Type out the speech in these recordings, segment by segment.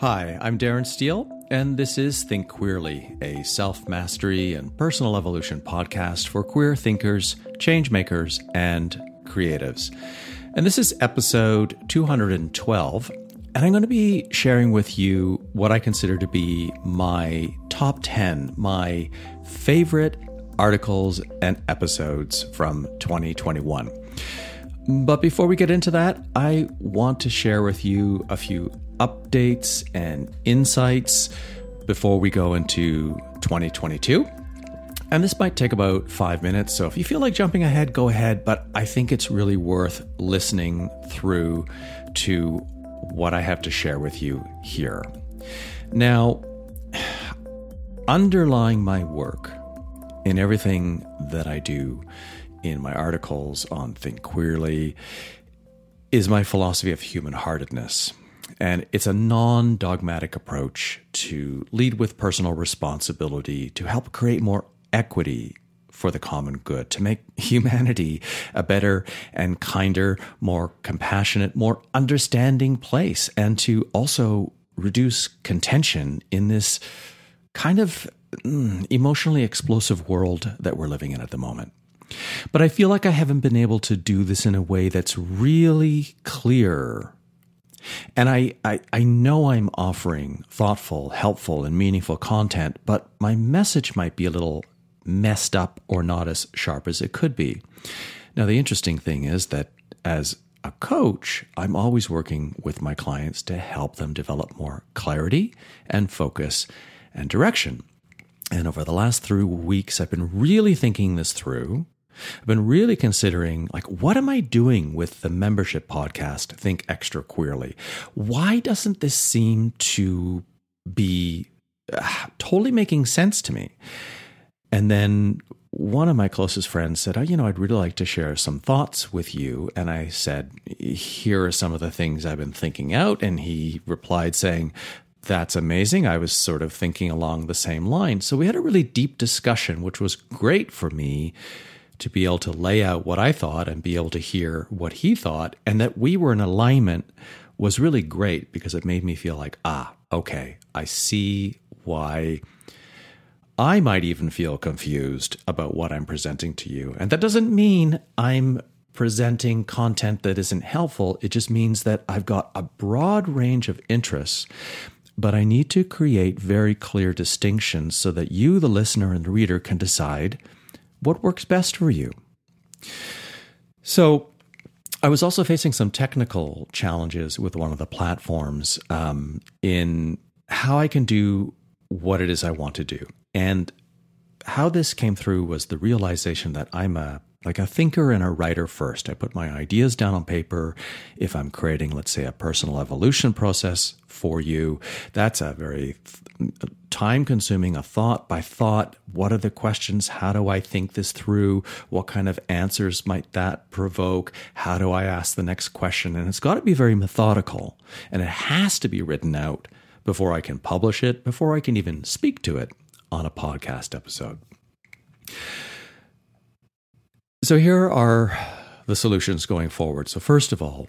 Hi, I'm Darren Steele, and this is Think Queerly, a self mastery and personal evolution podcast for queer thinkers, change makers, and creatives. And this is episode 212, and I'm going to be sharing with you what I consider to be my top 10, my favorite articles and episodes from 2021. But before we get into that, I want to share with you a few updates and insights before we go into 2022. And this might take about five minutes. So if you feel like jumping ahead, go ahead. But I think it's really worth listening through to what I have to share with you here. Now, underlying my work in everything that I do in my articles on Think Queerly is my philosophy of human heartedness. And it's a non dogmatic approach to lead with personal responsibility to help create more equity for the common good, to make humanity a better and kinder, more compassionate, more understanding place, and to also reduce contention in this kind of mm, emotionally explosive world that we're living in at the moment. But I feel like I haven't been able to do this in a way that's really clear and I, I, I know I'm offering thoughtful, helpful, and meaningful content, but my message might be a little messed up or not as sharp as it could be. Now, the interesting thing is that as a coach, I'm always working with my clients to help them develop more clarity and focus and direction. And over the last three weeks, I've been really thinking this through I've been really considering like what am I doing with the membership podcast Think Extra Queerly? Why doesn't this seem to be uh, totally making sense to me? And then one of my closest friends said, Oh, you know, I'd really like to share some thoughts with you. And I said, Here are some of the things I've been thinking out. And he replied saying, That's amazing. I was sort of thinking along the same line. So we had a really deep discussion, which was great for me to be able to lay out what I thought and be able to hear what he thought, and that we were in alignment was really great because it made me feel like, ah, okay, I see why I might even feel confused about what I'm presenting to you. And that doesn't mean I'm presenting content that isn't helpful. It just means that I've got a broad range of interests, but I need to create very clear distinctions so that you, the listener and the reader, can decide what works best for you. So, I was also facing some technical challenges with one of the platforms um, in how I can do what it is I want to do. And how this came through was the realization that I'm a like a thinker and a writer first. I put my ideas down on paper. If I'm creating, let's say, a personal evolution process for you, that's a very time consuming, a thought by thought. What are the questions? How do I think this through? What kind of answers might that provoke? How do I ask the next question? And it's got to be very methodical and it has to be written out before I can publish it, before I can even speak to it on a podcast episode. So here are the solutions going forward. So, first of all,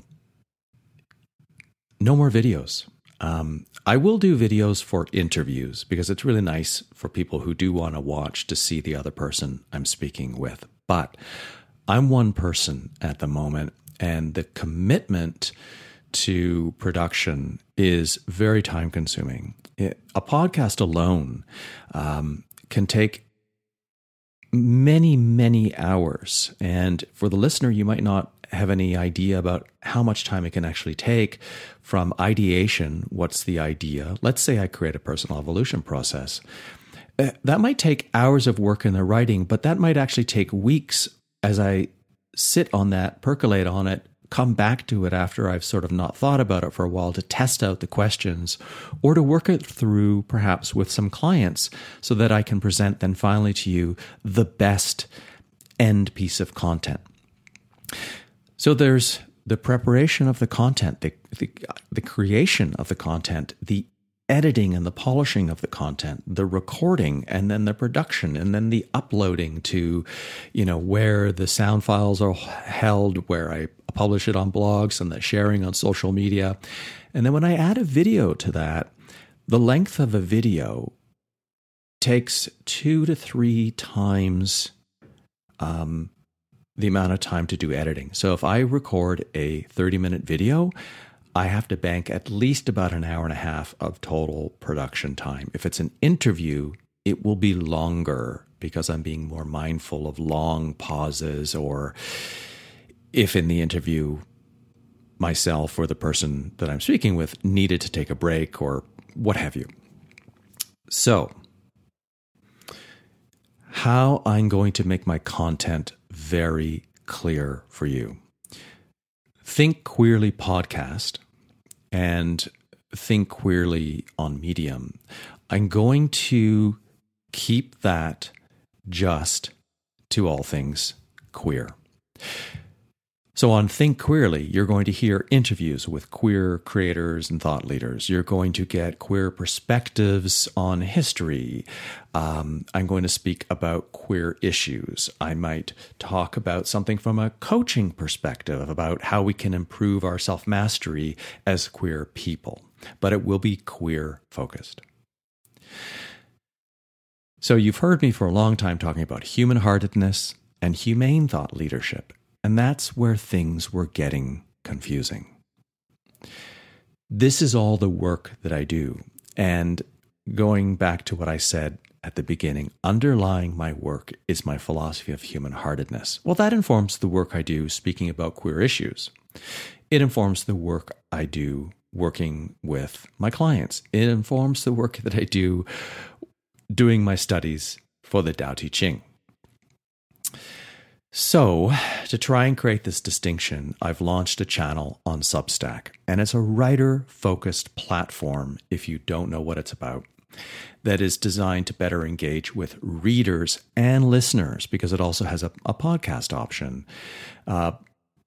no more videos. Um, I will do videos for interviews because it's really nice for people who do want to watch to see the other person I'm speaking with. But I'm one person at the moment, and the commitment to production is very time consuming. a podcast alone um, can take many, many hours. And for the listener, you might not have any idea about how much time it can actually take from ideation. What's the idea? Let's say I create a personal evolution process. Uh, that might take hours of work in the writing, but that might actually take weeks as I sit on that, percolate on it, come back to it after I've sort of not thought about it for a while to test out the questions or to work it through perhaps with some clients so that I can present then finally to you the best end piece of content. So there's the preparation of the content, the, the, the creation of the content, the editing and the polishing of the content, the recording and then the production and then the uploading to, you know, where the sound files are held, where I publish it on blogs and the sharing on social media. And then when I add a video to that, the length of a video takes two to three times um, the amount of time to do editing. So if I record a 30 minute video, I have to bank at least about an hour and a half of total production time. If it's an interview, it will be longer because I'm being more mindful of long pauses, or if in the interview, myself or the person that I'm speaking with needed to take a break or what have you. So, how I'm going to make my content very clear for you. Think Queerly podcast and Think Queerly on Medium. I'm going to keep that just to all things queer. So, on Think Queerly, you're going to hear interviews with queer creators and thought leaders. You're going to get queer perspectives on history. Um, I'm going to speak about queer issues. I might talk about something from a coaching perspective about how we can improve our self mastery as queer people, but it will be queer focused. So, you've heard me for a long time talking about human heartedness and humane thought leadership. And that's where things were getting confusing. This is all the work that I do. And going back to what I said at the beginning, underlying my work is my philosophy of human heartedness. Well, that informs the work I do speaking about queer issues. It informs the work I do working with my clients. It informs the work that I do doing my studies for the Tao Te Ching. So, to try and create this distinction, I've launched a channel on Substack, and it's a writer focused platform, if you don't know what it's about, that is designed to better engage with readers and listeners because it also has a, a podcast option uh,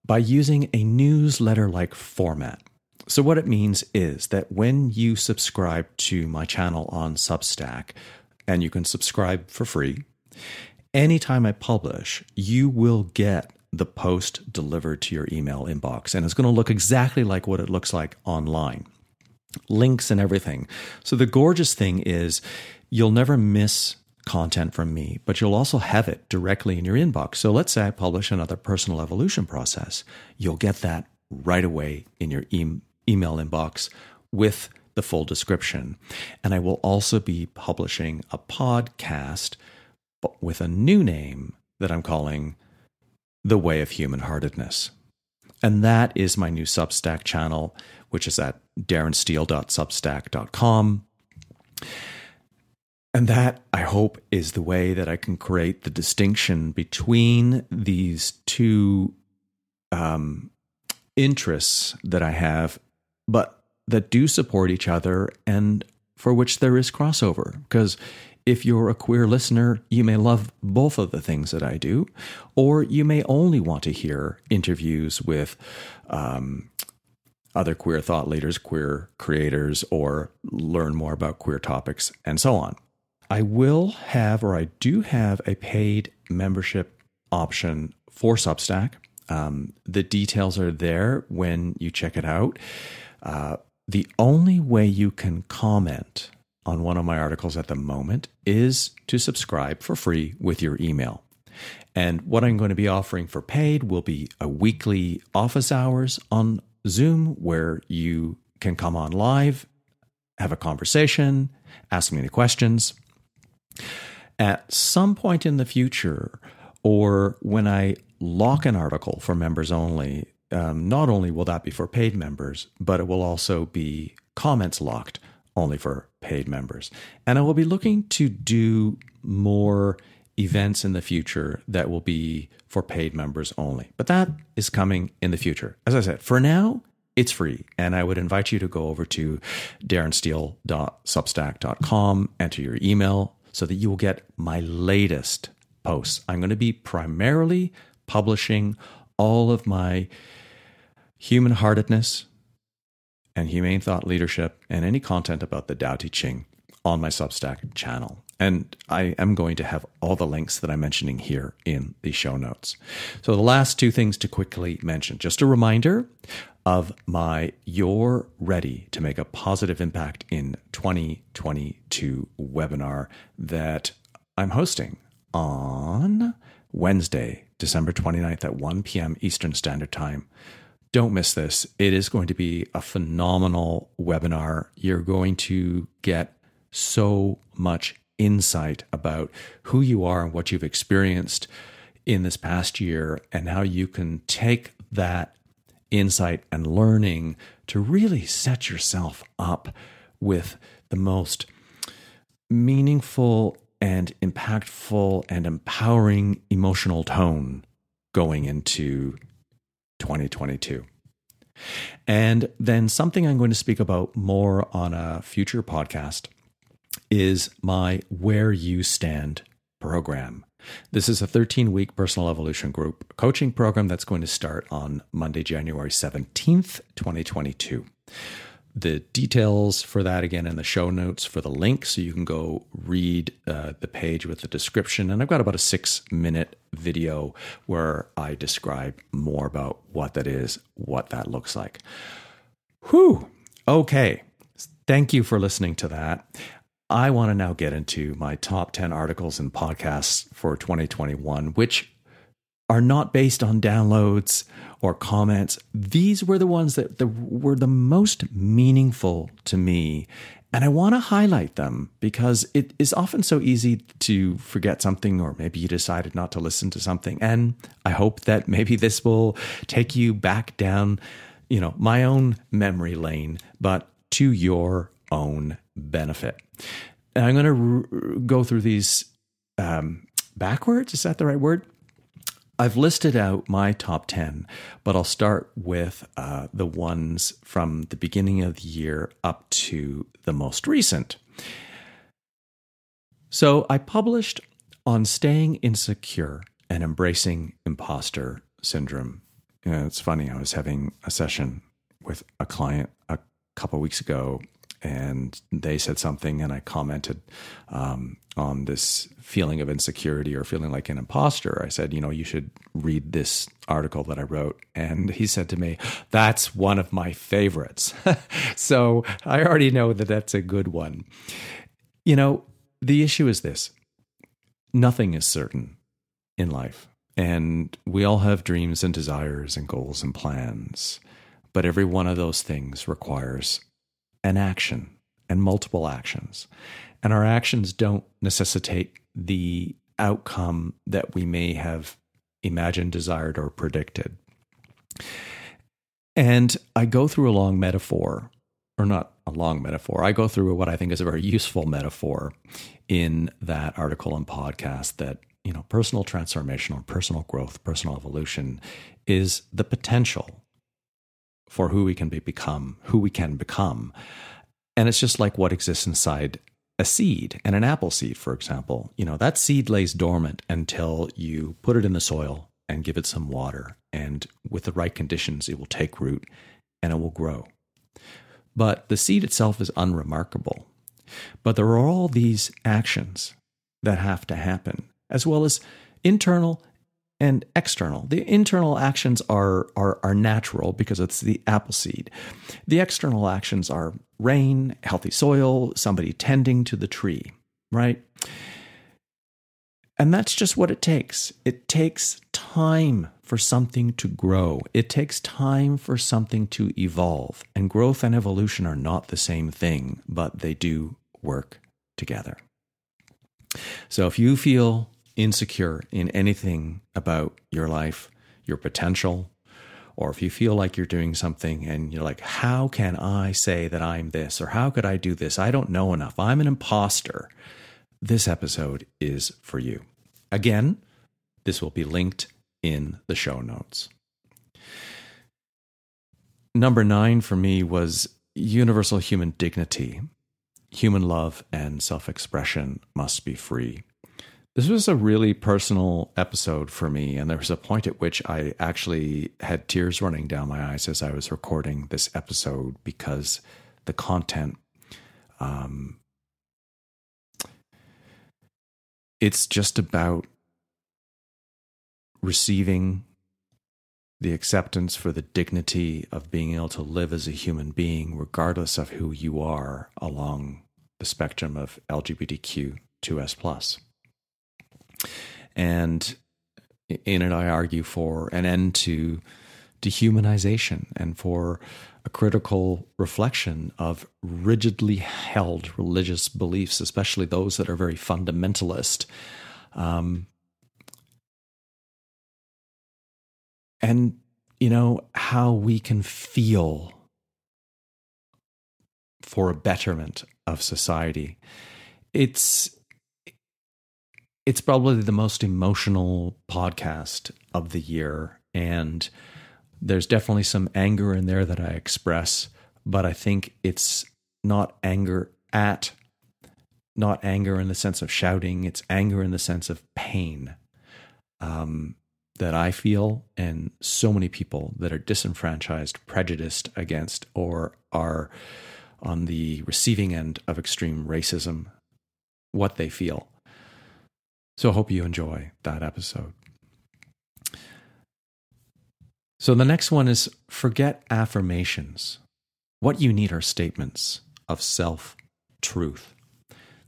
by using a newsletter like format. So, what it means is that when you subscribe to my channel on Substack, and you can subscribe for free, anytime I publish, you will get the post delivered to your email inbox. And it's going to look exactly like what it looks like online links and everything. So the gorgeous thing is you'll never miss content from me, but you'll also have it directly in your inbox. So let's say I publish another personal evolution process, you'll get that right away in your e- email inbox with the full description. And I will also be publishing a podcast but with a new name that I'm calling The Way of Human Heartedness. And that is my new Substack channel, which is at darrensteele.substack.com. And that, I hope, is the way that I can create the distinction between these two um, interests that I have, but that do support each other and for which there is crossover. Because if you're a queer listener, you may love both of the things that I do, or you may only want to hear interviews with um, other queer thought leaders, queer creators, or learn more about queer topics, and so on. I will have, or I do have, a paid membership option for Substack. Um, the details are there when you check it out. Uh, the only way you can comment on one of my articles at the moment is to subscribe for free with your email. And what I'm going to be offering for paid will be a weekly office hours on Zoom where you can come on live, have a conversation, ask me any questions. At some point in the future, or when I lock an article for members only, um, not only will that be for paid members, but it will also be comments locked only for paid members. And I will be looking to do more events in the future that will be for paid members only. But that is coming in the future. As I said, for now, it's free. And I would invite you to go over to darrensteele.substack.com, enter your email so that you will get my latest posts. I'm going to be primarily publishing all of my human heartedness, and humane thought leadership and any content about the Tao Te Ching on my Substack channel. And I am going to have all the links that I'm mentioning here in the show notes. So, the last two things to quickly mention just a reminder of my You're Ready to Make a Positive Impact in 2022 webinar that I'm hosting on Wednesday, December 29th at 1 p.m. Eastern Standard Time. Don't miss this. It is going to be a phenomenal webinar. You're going to get so much insight about who you are and what you've experienced in this past year and how you can take that insight and learning to really set yourself up with the most meaningful and impactful and empowering emotional tone going into 2022. And then something I'm going to speak about more on a future podcast is my Where You Stand program. This is a 13 week personal evolution group coaching program that's going to start on Monday, January 17th, 2022. The details for that again in the show notes for the link, so you can go read uh, the page with the description. And I've got about a six minute video where I describe more about what that is, what that looks like. Whew. Okay. Thank you for listening to that. I want to now get into my top 10 articles and podcasts for 2021, which are not based on downloads or comments. These were the ones that the, were the most meaningful to me. And I want to highlight them because it is often so easy to forget something, or maybe you decided not to listen to something. And I hope that maybe this will take you back down, you know, my own memory lane, but to your own benefit. And I'm going to r- go through these um, backwards. Is that the right word? I've listed out my top 10, but I'll start with uh, the ones from the beginning of the year up to the most recent. So I published on staying insecure and embracing imposter syndrome. You know, it's funny, I was having a session with a client a couple weeks ago and they said something, and I commented um, on this feeling of insecurity or feeling like an imposter. I said, you know, you should read this article that I wrote. And he said to me, that's one of my favorites. so I already know that that's a good one. You know, the issue is this nothing is certain in life. And we all have dreams and desires and goals and plans. But every one of those things requires an action and multiple actions. And our actions don't necessitate the outcome that we may have imagined, desired, or predicted. And I go through a long metaphor, or not a long metaphor, I go through what I think is a very useful metaphor in that article and podcast that, you know, personal transformation or personal growth, personal evolution is the potential for who we can be become, who we can become. And it's just like what exists inside a seed and an apple seed, for example. You know, that seed lays dormant until you put it in the soil and give it some water. And with the right conditions, it will take root and it will grow. But the seed itself is unremarkable. But there are all these actions that have to happen, as well as internal and external. The internal actions are, are, are natural because it's the apple seed. The external actions are rain, healthy soil, somebody tending to the tree, right? And that's just what it takes. It takes time for something to grow. It takes time for something to evolve. And growth and evolution are not the same thing, but they do work together. So if you feel insecure in anything about your life, your potential, or if you feel like you're doing something and you're like, how can I say that I'm this? Or how could I do this? I don't know enough. I'm an imposter. This episode is for you. Again, this will be linked in the show notes. Number nine for me was universal human dignity. Human love and self expression must be free. This was a really personal episode for me, and there was a point at which I actually had tears running down my eyes as I was recording this episode because the content, um, it's just about receiving the acceptance for the dignity of being able to live as a human being, regardless of who you are along the spectrum of LGBTQ2S. And in it, I argue for an end to dehumanization and for a critical reflection of rigidly held religious beliefs, especially those that are very fundamentalist. Um, and, you know, how we can feel for a betterment of society. It's it's probably the most emotional podcast of the year and there's definitely some anger in there that I express, but I think it's not anger at, not anger in the sense of shouting, it's anger in the sense of pain um, that I feel, and so many people that are disenfranchised, prejudiced against, or are on the receiving end of extreme racism, what they feel. So I hope you enjoy that episode. So the next one is forget affirmations. What you need are statements of self truth.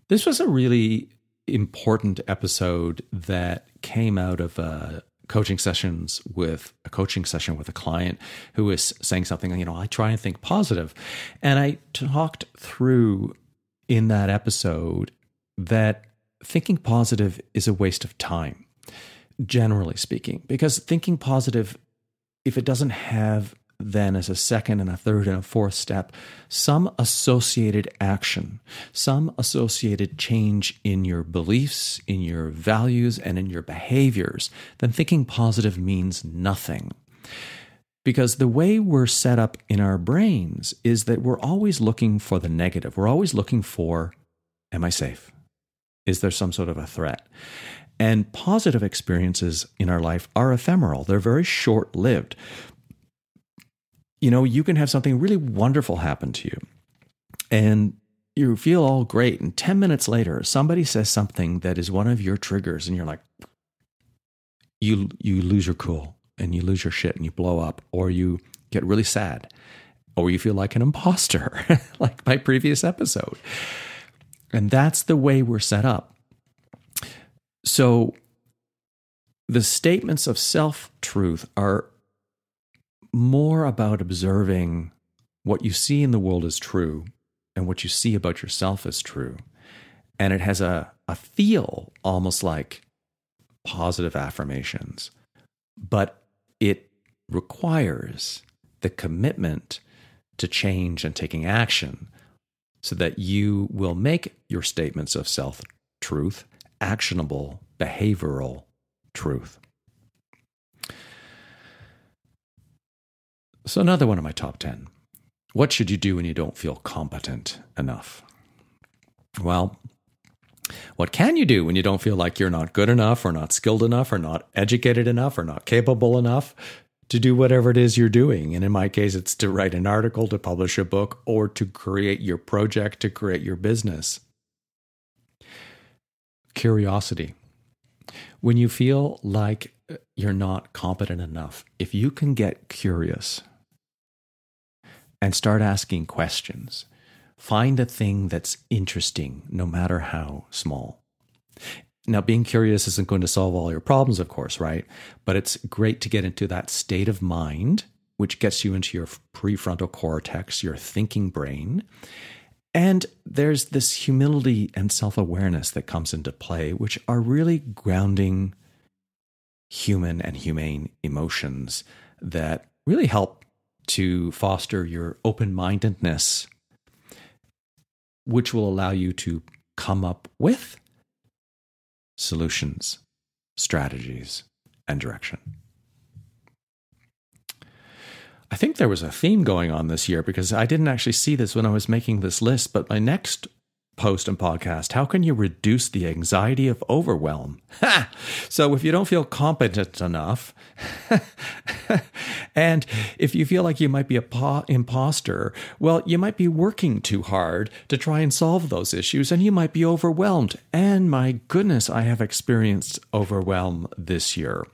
This was a really important episode that came out of uh, coaching sessions with a coaching session with a client who was saying something, you know, I try and think. And I talked through in that episode that thinking positive is a waste of time, generally speaking, because thinking positive if it doesn't have then as a second and a third and a fourth step some associated action, some associated change in your beliefs, in your values, and in your behaviors, then thinking positive means nothing. Because the way we're set up in our brains is that we're always looking for the negative. We're always looking for, am I safe? Is there some sort of a threat? And positive experiences in our life are ephemeral, they're very short lived. You know, you can have something really wonderful happen to you, and you feel all great. And 10 minutes later, somebody says something that is one of your triggers, and you're like, you, you lose your cool and you lose your shit and you blow up, or you get really sad, or you feel like an imposter, like my previous episode. And that's the way we're set up. So the statements of self truth are more about observing what you see in the world is true and what you see about yourself is true. And it has a, a feel almost like positive affirmations, but it requires the commitment to change and taking action so that you will make your statements of self truth actionable behavioral truth. So, another one of my top 10. What should you do when you don't feel competent enough? Well, what can you do when you don't feel like you're not good enough, or not skilled enough, or not educated enough, or not capable enough to do whatever it is you're doing? And in my case, it's to write an article, to publish a book, or to create your project, to create your business curiosity. When you feel like you're not competent enough, if you can get curious and start asking questions, find a thing that's interesting, no matter how small. Now, being curious isn't going to solve all your problems, of course, right? But it's great to get into that state of mind, which gets you into your prefrontal cortex, your thinking brain. And there's this humility and self awareness that comes into play, which are really grounding human and humane emotions that really help to foster your open mindedness, which will allow you to come up with solutions, strategies, and direction. I think there was a theme going on this year because I didn't actually see this when I was making this list, but my next post and podcast, how can you reduce the anxiety of overwhelm? So if you don't feel competent enough, and if you feel like you might be a po- imposter, well, you might be working too hard to try and solve those issues, and you might be overwhelmed. And my goodness, I have experienced overwhelm this year.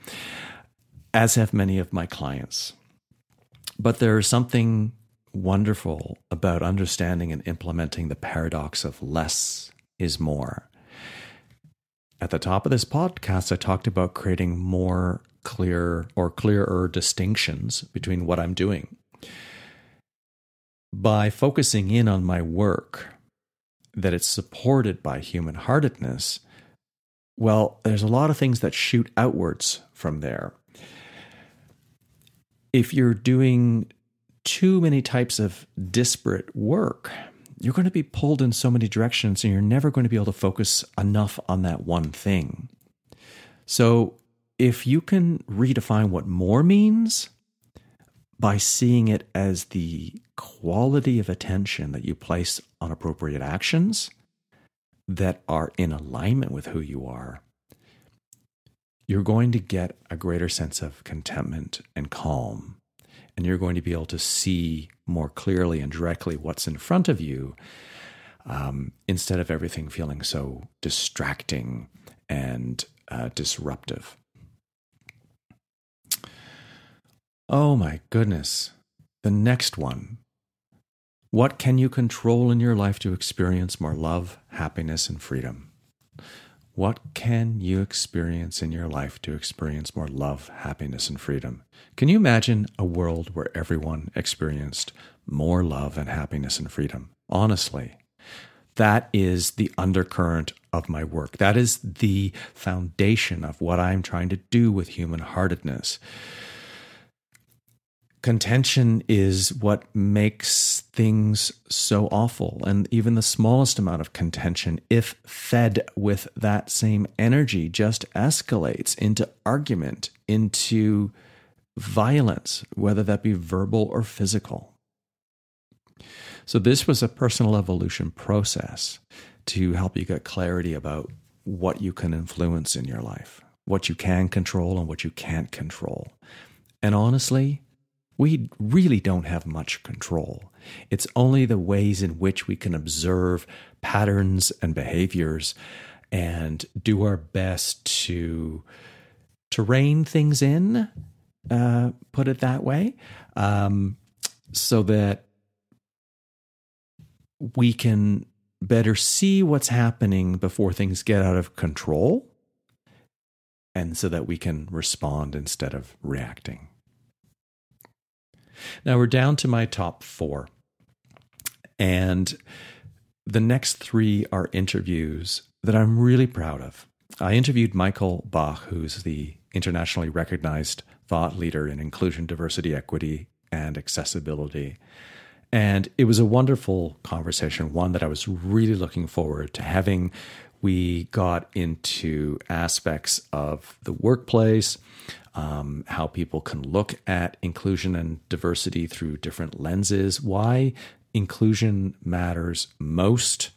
as have many of my clients. But there is something wonderful about understanding and implementing the paradox of less is more. At the top of this podcast, I talked about creating more clear or clearer distinctions between what I'm doing. By focusing in on my work, that it's supported by human heartedness, well, there's a lot of things that shoot outwards from there. If you're doing too many types of disparate work, you're going to be pulled in so many directions and you're never going to be able to focus enough on that one thing. So, if you can redefine what more means by seeing it as the quality of attention that you place on appropriate actions that are in alignment with who you are, you're going to get a greater sense of contentment and calm. And you're going to be able to see more clearly and directly what's in front of you um, instead of everything feeling so distracting and uh, disruptive. Oh my goodness. The next one. What can you control in your life to experience more love, happiness, and freedom? What can you experience in your life to experience more love, happiness, and freedom? Can you imagine a world where everyone experienced more love and happiness and freedom? Honestly, that is the undercurrent of my work. That is the foundation of what I'm trying to do with human heartedness contention is what makes things so awful. And even the smallest amount of contention, if fed with that same energy, just escalates into argument, into violence, whether that be verbal or physical. So, this was a personal evolution process to help you get clarity about what you can influence in your life, what you can control and what you can't control. And honestly, we really don't have much control. It's only the ways in which we can observe patterns and behaviors and do our best to to rein things in, uh, put it that way, um, so that we can better see what's happening before things get out of control, and so that we can respond instead of reacting. Now we're down to my top four. And the next three are interviews that I'm really proud of. I interviewed Michael Bach, who's the internationally recognized thought leader in inclusion, diversity, equity, and accessibility. And it was a wonderful conversation, one that I was really looking forward to having. We got into aspects of the workplace, um, how people can look at inclusion and diversity through different lenses, why inclusion matters most,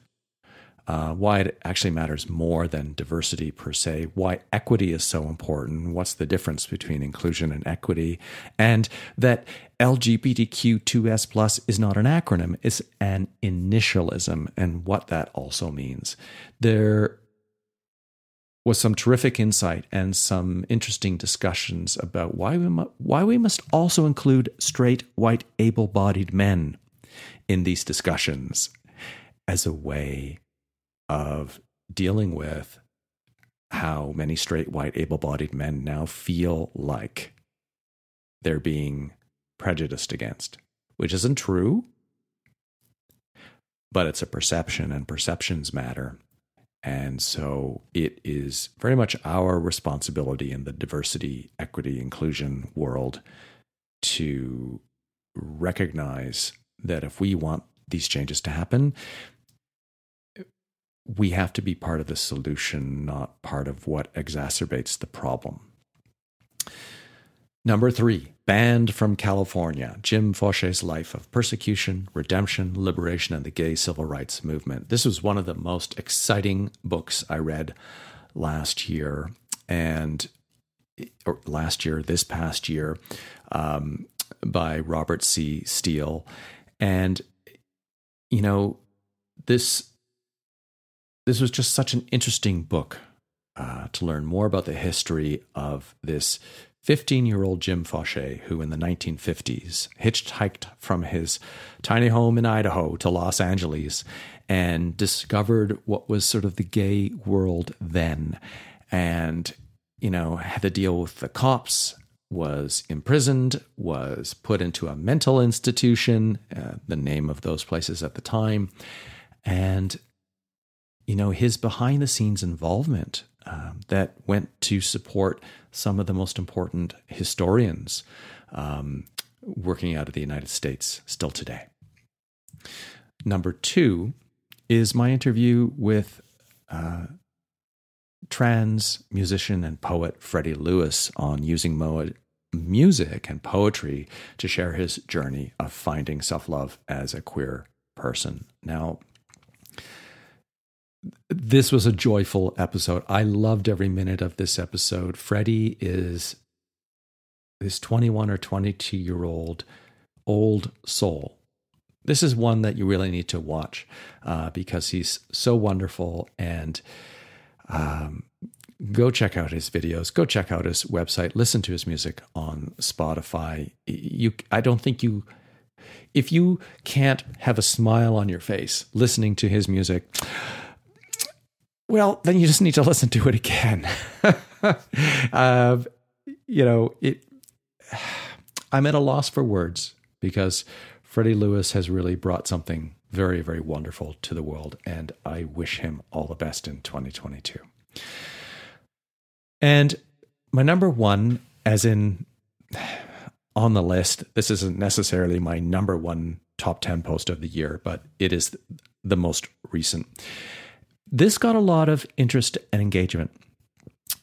uh, why it actually matters more than diversity per se, why equity is so important, what's the difference between inclusion and equity, and that LGBTQ2S plus is not an acronym, it's an initialism, and what that also means. There was some terrific insight and some interesting discussions about why we, mu- why we must also include straight, white, able bodied men in these discussions as a way of dealing with how many straight, white, able bodied men now feel like they're being prejudiced against, which isn't true, but it's a perception, and perceptions matter. And so it is very much our responsibility in the diversity, equity, inclusion world to recognize that if we want these changes to happen, we have to be part of the solution, not part of what exacerbates the problem. Number three, Banned from California Jim Fauche's Life of Persecution, Redemption, Liberation, and the Gay Civil Rights Movement. This was one of the most exciting books I read last year, and or last year, this past year, um, by Robert C. Steele. And, you know, this this was just such an interesting book uh, to learn more about the history of this 15 year old Jim Fauché, who in the 1950s hitchhiked from his tiny home in Idaho to Los Angeles and discovered what was sort of the gay world then. And, you know, had to deal with the cops, was imprisoned, was put into a mental institution, uh, the name of those places at the time. And, you know, his behind the scenes involvement um, that went to support some of the most important historians um, working out of the United States still today. Number two is my interview with uh, trans musician and poet Freddie Lewis on using mo- music and poetry to share his journey of finding self love as a queer person. Now, this was a joyful episode. I loved every minute of this episode. Freddie is this 21 or 22 year old old soul. This is one that you really need to watch uh, because he's so wonderful. And um, go check out his videos. Go check out his website. Listen to his music on Spotify. You, I don't think you, if you can't have a smile on your face listening to his music well, then you just need to listen to it again. uh, you know, it. I'm at a loss for words because Freddie Lewis has really brought something very, very wonderful to the world, and I wish him all the best in 2022. And my number one, as in on the list, this isn't necessarily my number one top 10 post of the year, but it is the most recent. This got a lot of interest and engagement.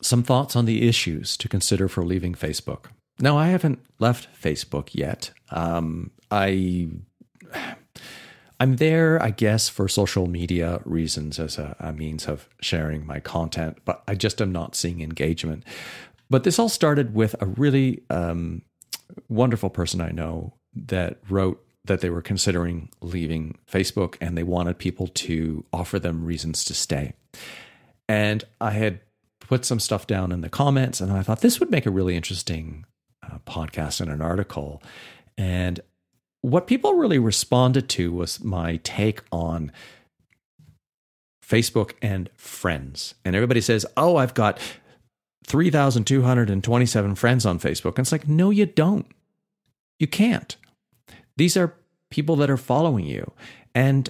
Some thoughts on the issues to consider for leaving Facebook. Now, I haven't left Facebook yet. Um, I. I'm there, I guess, for social media reasons as a, a, means of sharing my content, but I just am not seeing engagement. But this all started with a really um, wonderful person I know that wrote that they were considering leaving Facebook and they wanted people to offer them reasons to stay. And I had put some stuff down in the comments and I thought this would make a really interesting uh, podcast and an article. And what people really responded to was my take on Facebook and friends. And everybody says, Oh, I've got 3,227 friends on Facebook. And it's like, no, you don't. You can't. These are people that are following you. And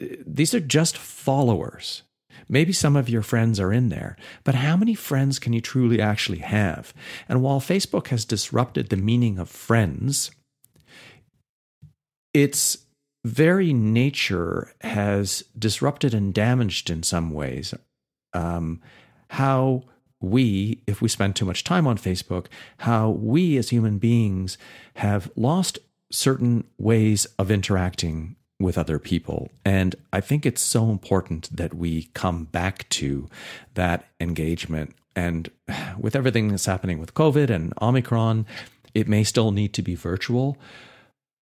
uh, these are just followers. Maybe some of your friends are in there, but how many friends can you truly actually have? And while Facebook has disrupted the meaning of friends, its very nature has disrupted and damaged in some ways um, how we, if we spend too much time on Facebook, how we as human beings have lost certain ways of interacting with other people. And I think it's so important that we come back to that engagement. And with everything that's happening with COVID and Omicron, it may still need to be virtual.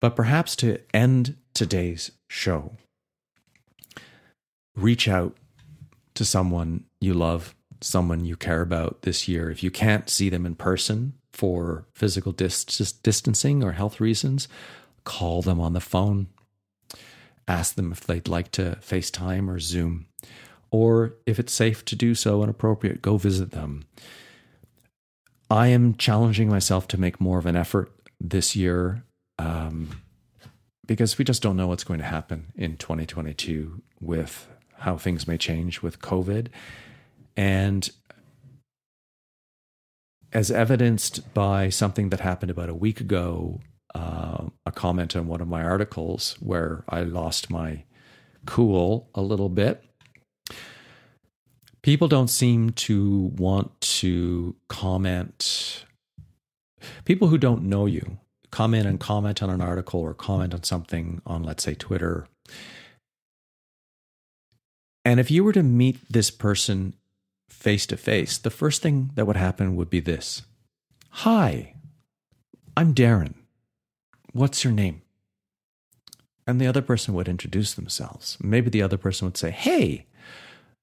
But perhaps to end today's show, reach out to someone you love, someone you care about this year. If you can't see them in person, for physical dis- distancing or health reasons, call them on the phone. Ask them if they'd like to FaceTime or Zoom. Or if it's safe to do so and appropriate, go visit them. I am challenging myself to make more of an effort this year um, because we just don't know what's going to happen in 2022 with how things may change with COVID. And as evidenced by something that happened about a week ago, uh, a comment on one of my articles where I lost my cool a little bit. People don't seem to want to comment. People who don't know you come in and comment on an article or comment on something on, let's say, Twitter. And if you were to meet this person face to face, the first thing that would happen would be this Hi, I'm Darren. What's your name? And the other person would introduce themselves. Maybe the other person would say, Hey,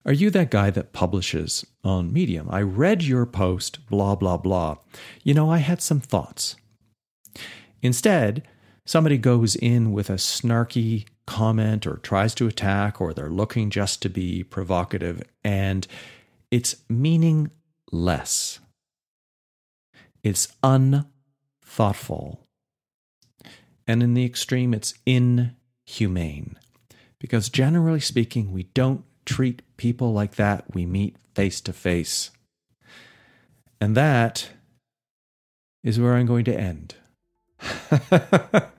Are you that guy that publishes on Medium? I read your post, blah, blah, blah. You know, I had some thoughts. Instead, somebody goes in with a snarky comment or tries to attack, or they're looking just to be provocative, and it's meaningless. It's unthoughtful. And in the extreme, it's inhumane. Because generally speaking, we don't treat people like that we meet face to face. And that is where I'm going to end.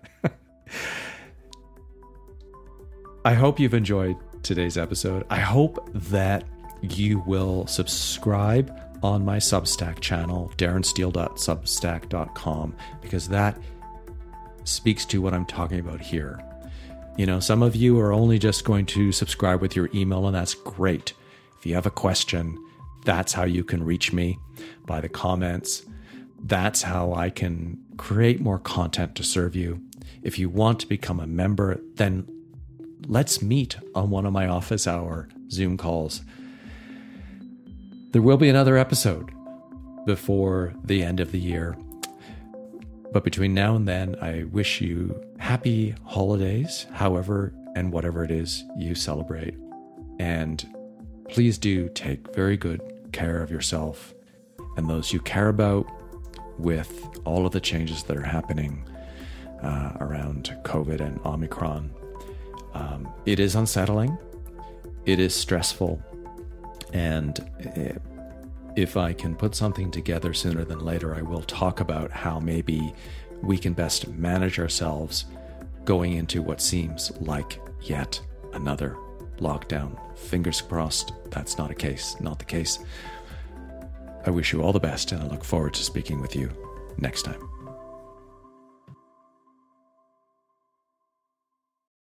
I hope you've enjoyed today's episode. I hope that you will subscribe on my Substack channel, darrensteele.substack.com, because that speaks to what I'm talking about here. You know, some of you are only just going to subscribe with your email, and that's great. If you have a question, that's how you can reach me by the comments. That's how I can create more content to serve you. If you want to become a member, then let's meet on one of my office hour Zoom calls. There will be another episode before the end of the year. But between now and then, I wish you happy holidays, however and whatever it is you celebrate. And please do take very good care of yourself and those you care about with all of the changes that are happening uh, around COVID and Omicron. Um, it is unsettling, it is stressful, and eh, if I can put something together sooner than later, I will talk about how maybe we can best manage ourselves going into what seems like yet another lockdown. Fingers crossed that's not a case, not the case. I wish you all the best and I look forward to speaking with you next time.